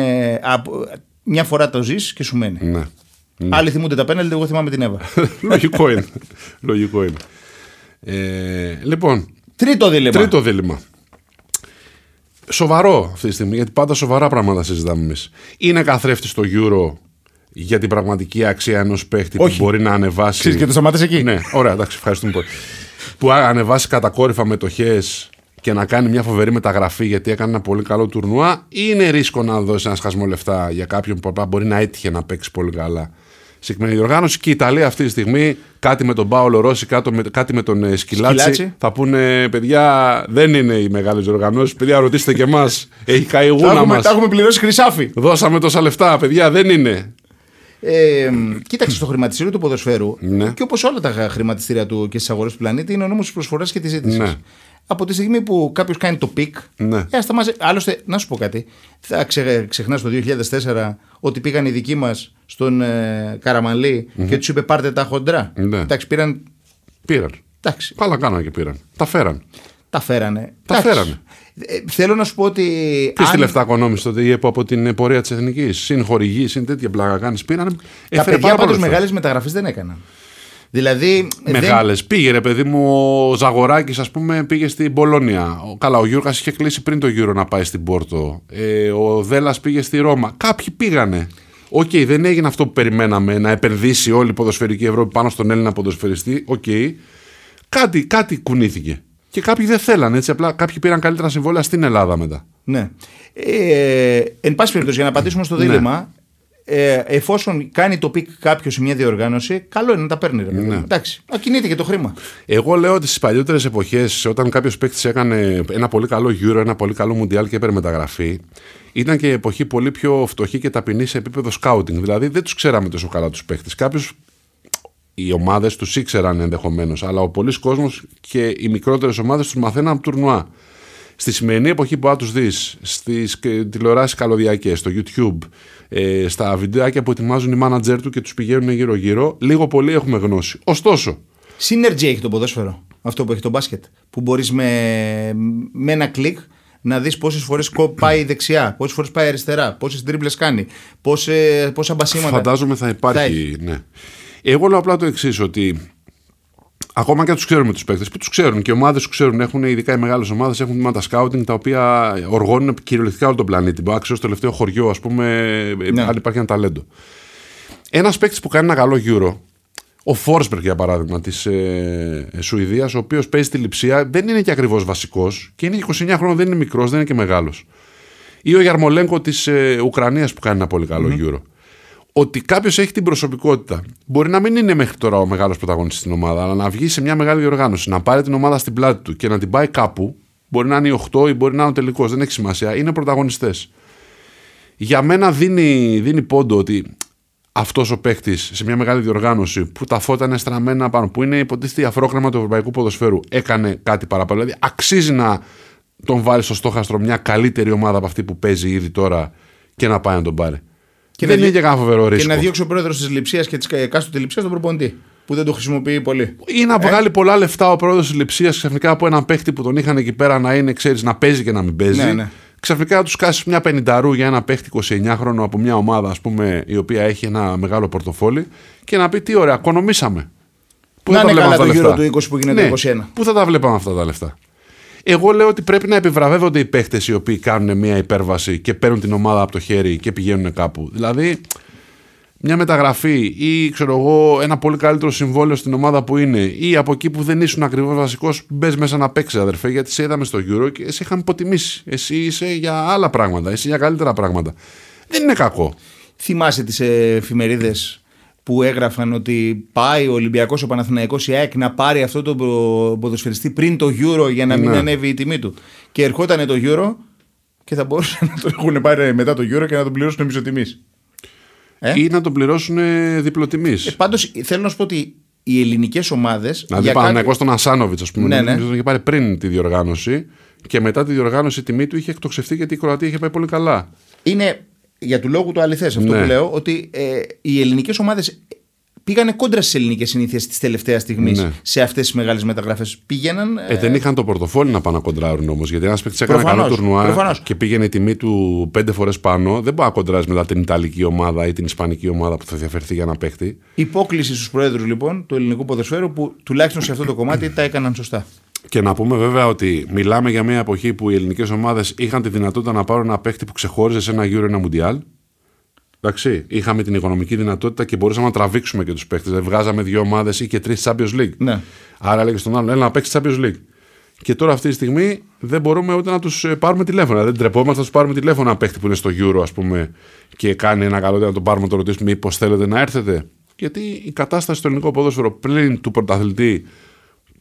από- μια φορά το ζεις και σου μένει. Ναι. Άλλοι θυμούνται τα πέναλτι, εγώ θυμάμαι την Εύα. Λογικό είναι. Λογικό είναι. Ε, λοιπόν, Τρίτο δίλημα. τρίτο δίλημα. Σοβαρό αυτή τη στιγμή, γιατί πάντα σοβαρά πράγματα συζητάμε εμείς. Είναι καθρέφτη στο Euro για την πραγματική αξία ενός παίχτη Όχι. που μπορεί να ανεβάσει. Ξέρεις και το σταματάς εκεί; Ναι, ωραία, εντάξει, ευχαριστούμε πολύ. που α- ανεβάσει κατακόρυφα μετοχέ και να κάνει μια φοβερή μεταγραφή γιατί έκανε ένα πολύ καλό τουρνουά, ή είναι ρίσκο να δώσει ένα σχασμό λεφτά για κάποιον που απλά μπορεί να έτυχε να παίξει πολύ καλά. Συγκεκριμένη διοργάνωση και η Ιταλία αυτή τη στιγμή κάτι με τον Πάολο Ρώση, κάτι με, κάτι με τον ε, Σκυλάτσι. Σκυλάτσι. Θα πούνε παιδιά, δεν είναι οι μεγάλες διοργανώσεις. Παιδιά, ρωτήστε και εμάς. Έχει καεί η Τα γούνα έχουμε, μας. τα έχουμε πληρώσει χρυσάφι. Δώσαμε τόσα λεφτά, παιδιά, δεν είναι. Ε, κοίταξε, στο χρηματιστήριο του ποδοσφαίρου Ναι. και όπως όλα τα χρηματιστήρια του και στις αγορές του πλανήτη είναι ο νόμος της προσφοράς και της ζήτησης. Ναι. Από τη στιγμή που κάποιος κάνει το peak. Ναι. Ε, ας τα μαζε- Άλλωστε, να σου πω κάτι. Θα ξε... ξεχνάς το 2004 ότι πήγαν οι δικοί μας στον ε, Καραμανλή και τους είπε πάρτε τα χοντρά. Ναι. Εντάξει, πήραν. Πήραν. Εντάξει, Καλά κάνανε και πήραν. Τα φέραν. τα φέρανε. Τα Εντάξει. φέρανε. Ε, θέλω να σου πω ότι. Ποιο τη αν- λεφτά οικονόμησε τότε η ΕΠΟ από την πορεία της Εθνικής; Συν χορηγοί, συν τέτοια πλάκα κάνεις. Πήραν. Τα έφερε παιδιά πάρα πάντως πολλές μεγάλες μεταγραφές δεν έκαναν. Δηλαδή. δεν- Μεγάλες. Πήγε ρε παιδί μου ο Ζαγοράκης, ας πούμε, πήγε στην Μπολόνια. Ο- Καλά, ο Γιώργα είχε κλείσει πριν το γύρο να πάει στην Πόρτο. Ε, ο Δέλλα πήγε στη Ρώμα. Κάποιοι πήγανε. Οκ, δεν έγινε αυτό που περιμέναμε να επενδύσει όλη η ποδοσφαιρική Ευρώπη πάνω στον Έλληνα ποδοσφαιριστή. Οκ. Κάτι, κάτι κουνήθηκε. Και κάποιοι δεν θέλανε έτσι. Απλά κάποιοι πήραν καλύτερα συμβόλαια στην Ελλάδα μετά. Ναι. Ε, εν πάση περιπτώσει, για να απαντήσουμε στο δίλημα, ε, εφόσον κάνει το peak κάποιος σε μια διοργάνωση, καλό είναι να τα παίρνει. Ρε, παιδί μου. Εντάξει. Κινείται και το χρήμα. Εγώ λέω ότι στις παλιότερες εποχές, όταν κάποιος παίκτης έκανε ένα πολύ καλό Euro, ένα πολύ καλό Mundial και έπαιρνε μεταγραφή, ήταν και η εποχή πολύ πιο φτωχή και ταπεινή σε επίπεδο scouting. Δηλαδή δεν τους ξέραμε τόσο καλά τους παίκτες. Κάποιος, οι ομάδες τους ήξεραν ενδεχομένως, αλλά ο πολύς κόσμος και οι μικρότερες ομάδες τους μαθαίναν από τουρνουά. Στη σημερινή εποχή που θα τους δεις στις τηλεοράσεις καλωδιακές, στο YouTube, ε, στα βιντεάκια που ετοιμάζουν οι μάνατζερ του και τους πηγαίνουν γύρω-γύρω, λίγο πολύ έχουμε γνώση. Ωστόσο, Synergy έχει το ποδόσφαιρο. Αυτό που έχει το μπάσκετ. Που μπορείς με, με ένα κλικ να δεις πόσες φορές πάει δεξιά, πόσες φορές πάει αριστερά, πόσες τρίπλες κάνει, πόσε, πόσα μπασίματα. Φαντάζομαι θα υπάρχει. Θα έχει. ναι. Εγώ λέω απλά το εξής, ότι ακόμα και τους ξέρουμε τους παίκτες, που τους ξέρουν και οι ομάδες τους ξέρουν, έχουν ειδικά οι μεγάλες ομάδες, έχουν τμήματα scouting τα οποία οργώνουν κυριολεκτικά όλο τον πλανήτη. Μπορεί να ξέρεις στο τελευταίο χωριό, ας πούμε, Ναι. αν υπάρχει ένα ταλέντο. Ένας παίκτης που κάνει ένα καλό γύρο, ο Φόρσμπεργκ για παράδειγμα της ε, Σουηδίας, ο οποίος παίζει τη λειψία, δεν είναι και ακριβώς βασικός και είναι 29 χρόνια, δεν είναι μικρός, δεν είναι και μεγάλος. Ή ο Γιαρμολέγκο της ε, Ουκρανίας που κάνει ένα πολύ καλό γύρο. Ότι κάποιος έχει την προσωπικότητα. Μπορεί να μην είναι μέχρι τώρα ο μεγάλος πρωταγωνιστής στην ομάδα, αλλά να βγει σε μια μεγάλη διοργάνωση, να πάρει την ομάδα στην πλάτη του και να την πάει κάπου. Μπορεί να είναι η 8 ή μπορεί να είναι ο τελικός, δεν έχει σημασία. Είναι πρωταγωνιστές. Για μένα δίνει, δίνει πόντο ότι αυτός ο παίκτης σε μια μεγάλη διοργάνωση που τα φώτα είναι στραμμένα πάνω, που είναι υποτίθεται η αφρόκρεμα του ευρωπαϊκού ποδοσφαίρου, έκανε κάτι παραπάνω. Δηλαδή αξίζει να τον βάλει στο στόχαστρο μια καλύτερη ομάδα από αυτή που παίζει ήδη τώρα και να πάει να τον πάρει. Και δεν να είναι δι- και κανένα φοβερό Και ρίσκο. να διώξει ο πρόεδρος της λειψίας και της εκάστοτε λειψίας τον προπονητή. Που δεν το χρησιμοποιεί πολύ. Ή να βγάλει πολλά λεφτά ο πρόεδρος της Λειψίας ξαφνικά από έναν παίχτη που τον είχαν εκεί πέρα να είναι, ξέρεις, να παίζει και να μην παίζει. Ναι, ναι. Ξαφνικά να τους κάσει μια πενινταρού για ένα παίχτη 29χρονο από μια ομάδα, ας πούμε, η οποία έχει ένα μεγάλο πορτοφόλι και να πει τι ωραία, οικονομήσαμε. Πού Να θα τα είναι βλέπαμε καλά αυτά το τα γύρο λεφτά; του 20 που γίνεται Ναι, 21. Πού θα τα βλέπαμε αυτά τα λεφτά; Εγώ λέω ότι πρέπει να επιβραβεύονται οι παίχτες οι οποίοι κάνουν μια υπέρβαση και παίρνουν την ομάδα από το χέρι και πηγαίνουν κάπου. Δηλαδή, μια μεταγραφή ή ξέρω εγώ, ένα πολύ καλύτερο συμβόλαιο στην ομάδα που είναι ή από εκεί που δεν ήσουν ακριβώς βασικός, μπες μέσα να παίξεις, αδερφέ, γιατί σε είδαμε στο Euro και σε είχαμε υποτιμήσει. Εσύ είσαι για άλλα πράγματα, εσύ για καλύτερα πράγματα. Δεν είναι κακό. Θυμάσαι τις εφημερίδες που έγραφαν ότι πάει ο Ολυμπιακός ο Παναθηναϊκός η ΑΕΚ να πάρει αυτό το ποδοσφαιριστή πριν το Euro για να μην ναι. ανέβει η τιμή του. Και ερχόταν το Euro και θα μπορούσαν να το έχουν πάρει μετά το Euro και να τον πληρώσουν μισοτιμής. Ε; Ή να τον πληρώσουν διπλοτιμή. Ε, Πάντως θέλω να σου πω ότι οι ελληνικές ομάδες. Δηλαδή, Παναθηναϊκός κάτι... τον Ασάνοβιτς, ας πούμε, ναι, ναι. τον είχε πάρει πριν τη διοργάνωση και μετά τη διοργάνωση η τιμή του είχε εκτοξευτεί γιατί η Κροατία είχε πάει πολύ καλά. Είναι για του λόγου το αληθές αυτό ναι. που λέω, ότι ε, οι ελληνικές ομάδες πήγανε κόντρα στις ελληνικές συνήθειες της τελευταίας στιγμής ναι. σε αυτές τις μεγάλες μεταγραφές. Πήγαιναν. Ε, δεν είχαν το πορτοφόλι να πάνε να κοντράρουν όμως. Γιατί ένας παίκτης έκανε καλό τουρνουά και πήγαινε η τιμή του πέντε φορές πάνω. Δεν μπορεί να κοντράζει μετά την Ιταλική ομάδα ή την Ισπανική ομάδα που θα διαφερθεί για να παίχτη. Υπόκληση στους προέδρου λοιπόν του ελληνικού ποδοσφαίρου που τουλάχιστον σε αυτό το κομμάτι τα έκαναν σωστά. Και να πούμε βέβαια ότι μιλάμε για μια εποχή που οι ελληνικές ομάδες είχαν τη δυνατότητα να πάρουν ένα παίχτη που ξεχώριζε σε ένα γύρο ένα μουντιάλ. Εντάξει, είχαμε την οικονομική δυνατότητα και μπορούσαμε να τραβήξουμε και τους παίχτες. Δηλαδή, βγάζαμε δύο ομάδες ή και τρεις Champions League. Ναι. Άρα έλεγε στον άλλον, έλα να παίξει Champions League. Και τώρα αυτή τη στιγμή δεν μπορούμε ούτε να τους ε, πάρουμε τηλέφωνα. Δεν τρεπόμαστε να τους πάρουμε τηλέφωνα ένα παίχτη που είναι στο Euro, ας πούμε, και κάνει ένα καλό να τον πάρουμε, να το ρωτήσουμε μήπως θέλετε να έρθετε. Γιατί η κατάσταση στο ελληνικό ποδόσφαιρο πλην του πρωταθλητή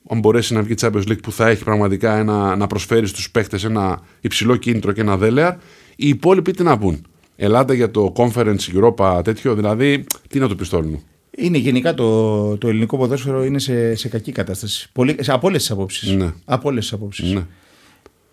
αν μπορέσει να βγει Champions League που θα έχει πραγματικά ένα, να προσφέρει στους παίχτες ένα υψηλό κίνητρο και ένα δέλεαρ, οι υπόλοιποι τι να πούν; Ελάτε για το Conference Europa τέτοιο, δηλαδή τι να το πιστόλουν. Είναι γενικά το, το ελληνικό ποδόσφαιρο είναι σε, σε κακή κατάσταση. Πολύ, σε, από όλες τις απόψεις. Ναι. Από όλες τις απόψεις. Ναι.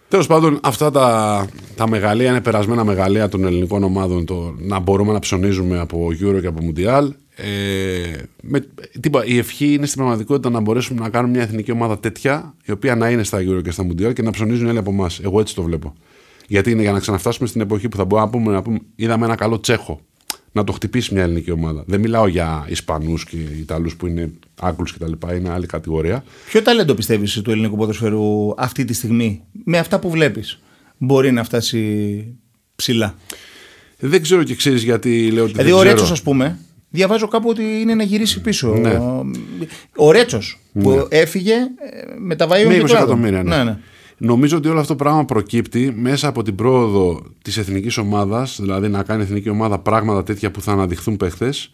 Τέλος πάντων, αυτά τα, τα μεγαλεία είναι περασμένα μεγαλεία των ελληνικών ομάδων. Το να μπορούμε να ψωνίζουμε από Euro και από Mundial. Ε, με, τίποτα, η ευχή είναι στην πραγματικότητα να μπορέσουμε να κάνουμε μια εθνική ομάδα τέτοια, η οποία να είναι στα Euro και στα Mundial και να ψωνίζουν όλοι από εμάς. Εγώ έτσι το βλέπω. Γιατί είναι για να ξαναφτάσουμε στην εποχή που θα μπορούμε να πούμε, να πούμε είδαμε ένα καλό Τσέχο. Να το χτυπήσει μια ελληνική ομάδα. Δεν μιλάω για Ισπανούς και Ιταλούς που είναι Άγγλους κτλ. Είναι άλλη κατηγορία. Ποιο ταλέντο πιστεύεις του ελληνικού ποδοσφαίρου αυτή τη στιγμή, με αυτά που βλέπεις, μπορεί να φτάσει ψηλά; Δεν ξέρω και ξέρεις γιατί λέω ότι. Δηλαδή, ο Ρέτσος, ας πούμε, διαβάζω κάπου ότι είναι να γυρίσει πίσω. Ναι. Ο Ρέτσος που ναι. έφυγε ε, με τα βαϊόνια του. εκατομμύρια. Ναι. ναι. ναι. Νομίζω ότι όλο αυτό το πράγμα προκύπτει μέσα από την πρόοδο της εθνικής ομάδας, δηλαδή να κάνει εθνική ομάδα πράγματα τέτοια που θα αναδειχθούν παίχτες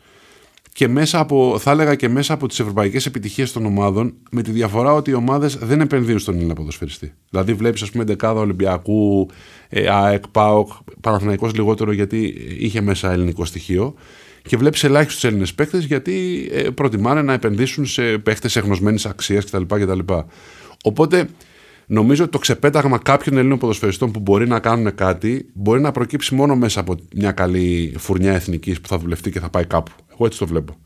και μέσα από, θα έλεγα και μέσα από τις ευρωπαϊκές επιτυχίες των ομάδων, με τη διαφορά ότι οι ομάδες δεν επενδύουν στον Έλληνα ποδοσφαιριστή. Δηλαδή, βλέπεις, ας πούμε, δεκάδα Ολυμπιακού, ε, ΑΕΚ, ΠΑΟΚ, Παναθηναϊκός λιγότερο γιατί είχε μέσα ελληνικό στοιχείο. Και βλέπεις ελάχιστους Έλληνες παίκτες γιατί ε, προτιμάνε να επενδύσουν σε παίκτες εγνωσμένης αξίας κτλ, κτλ. Οπότε Νομίζω ότι το ξεπέταγμα κάποιων Ελλήνων ποδοσφαιριστών που μπορεί να κάνουν κάτι μπορεί να προκύψει μόνο μέσα από μια καλή φουρνιά εθνικής που θα δουλευτεί και θα πάει κάπου. Εγώ έτσι το βλέπω.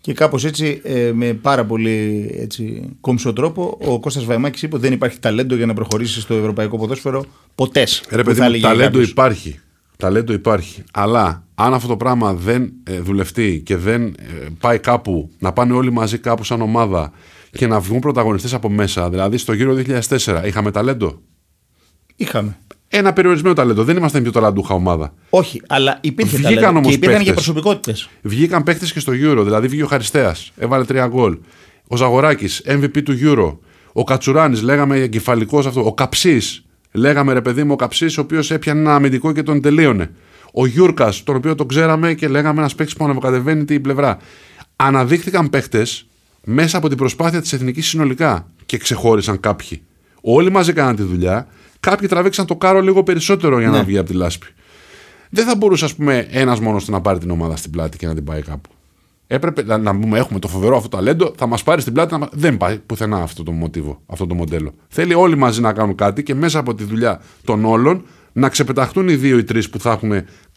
Και κάπως έτσι, ε, με πάρα πολύ έτσι, κόμψο τρόπο, ο Κώστας Βαϊμάκης είπε ότι δεν υπάρχει ταλέντο για να προχωρήσει στο ευρωπαϊκό ποδόσφαιρο ποτές. Ρε παιδί, ταλέντο υπάρχει. Ταλέντο υπάρχει. Αλλά αν αυτό το πράγμα δεν ε, δουλευτεί και δεν ε, πάει κάπου, να πάνε όλοι μαζί κάπου σαν ομάδα και να βγουν πρωταγωνιστές από μέσα. Δηλαδή στο γύρο 2004 είχαμε ταλέντο; Είχαμε. Ένα περιορισμένο ταλέντο. Δεν ήμασταν πιο ταλαντούχα ομάδα. Όχι, αλλά υπήρχε Βγήκαν ταλέντο. Όμως και υπήρχαν παίχτες. και προσωπικότητες. Βγήκαν παίχτε και στο γύρο. Δηλαδή βγήκε ο Χαριστέας. Έβαλε τρία γκολ. Ο Ζαγοράκης, MVP του γύρο. Ο Κατσουράνης, λέγαμε εγκεφαλικός αυτό. Ο Καψής. Λέγαμε ρε παιδί μου, ο Καψής, ο οποίος έπιανε ένα αμυντικό και τον τελείωνε. Ο Γιούρκας, τον οποίο τον ξέραμε και λέγαμε ένας παίχτη που αναβοκατεβαίνει την πλευρά. Αναδείχθηκαν παίχτε μέσα από την προσπάθεια της εθνικής συνολικά και ξεχώρισαν κάποιοι. Όλοι μαζί κάναν τη δουλειά. Κάποιοι τραβήξαν το κάρο λίγο περισσότερο για να ναι. βγει από τη λάσπη. Δεν θα μπορούσε, ας πούμε, ένας μόνος να πάρει την ομάδα στην πλάτη και να την πάει κάπου. Έπρεπε να πούμε: Έχουμε το φοβερό αυτό το ταλέντο, θα μας πάρει στην πλάτη. Να... Δεν πάει πουθενά αυτό το μοτίβο, αυτό το μοντέλο. Θέλει όλοι μαζί να κάνουν κάτι και μέσα από τη δουλειά των όλων να ξεπεταχτούν οι δύο ή τρεις που θα έχουν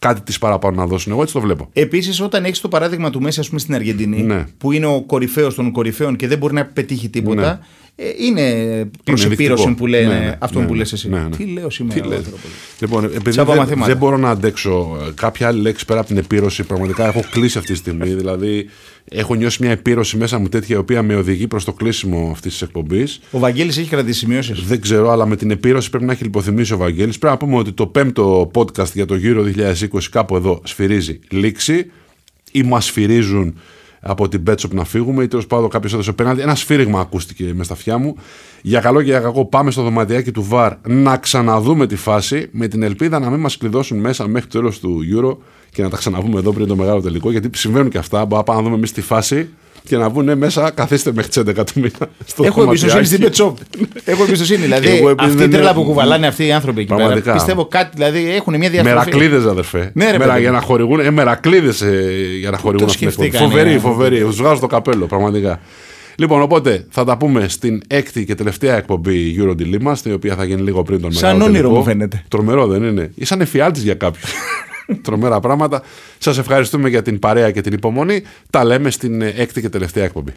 κάτι της παραπάνω να δώσουν. Εγώ έτσι το βλέπω. Επίσης, όταν έχεις το παράδειγμα του Μέση, ας πούμε, στην Αργεντινή, ναι. που είναι ο κορυφαίος των κορυφαίων και δεν μπορεί να πετύχει τίποτα, ναι. Ε, είναι προσεπίρωση που λένε ναι, ναι, αυτό ναι, που λες εσύ. Ναι, Τι λέω σήμερα. Τι λοιπόν, επειδή δεν, δεν, μπορώ να αντέξω κάποια άλλη λέξη πέρα από την επίρρωση, πραγματικά έχω κλείσει αυτή τη στιγμή. Δηλαδή, έχω νιώσει μια επίρρωση μέσα μου τέτοια η οποία με οδηγεί προς το κλείσιμο αυτής της εκπομπής. Ο Βαγγέλης έχει κρατήσει σημειώσεις. Δεν ξέρω, αλλά με την επίρρωση πρέπει να έχει λιποθυμήσει ο Βαγγέλης. Πρέπει να πούμε ότι το πέμπτο podcast για το γύρο 2020 κάπου εδώ σφυρίζει λήξη. ή μας σφυρίζουν από την Πέτσοπ να φύγουμε ή τέλος πάντων κάποιος έδωσε πέναλτι. Ένα σφύριγμα ακούστηκε μες στα αυτιά μου. Για καλό και για κακό πάμε στο δωματιάκι του ΒΑΡ να ξαναδούμε τη φάση με την ελπίδα να μην μας κλειδώσουν μέσα μέχρι το τέλος του Euro και να τα ξαναβούμε εδώ πριν το μεγάλο τελικό. Γιατί συμβαίνουν και αυτά. Μπορούμε να πάμε να δούμε εμείς τη φάση και να βγουν μέσα, καθίστε μέχρι τις 11 του μήνα. Έχω εμπιστοσύνη στην Πετσόπ. Έχω εμπιστοσύνη. Δηλαδή, Εγώ, αυτή η τρέλα που κουβαλάνε αυτοί οι άνθρωποι εκεί πέρα. Πιστεύω κάτι, δηλαδή έχουν μια διαφορά. Μερακλείδες, αδερφέ. Ναι, ρε, Μερα, για να χορηγούν, ε, μερακλείδες ε, για να χορηγούν αυτή την Φοβερή, φοβερή. Τους βγάζω το καπέλο, πραγματικά. Λοιπόν, οπότε θα τα πούμε στην έκτη και τελευταία εκπομπή Euro Dilemma, στην οποία θα γίνει λίγο πριν τον Σαν όνειρο μου φαίνεται. Τρομερό δεν είναι. Ήσαν εφιάλτης για κάποιους. Τρομερά πράγματα. Σας ευχαριστούμε για την παρέα και την υπομονή. Τα λέμε στην έκτη και τελευταία εκπομπή.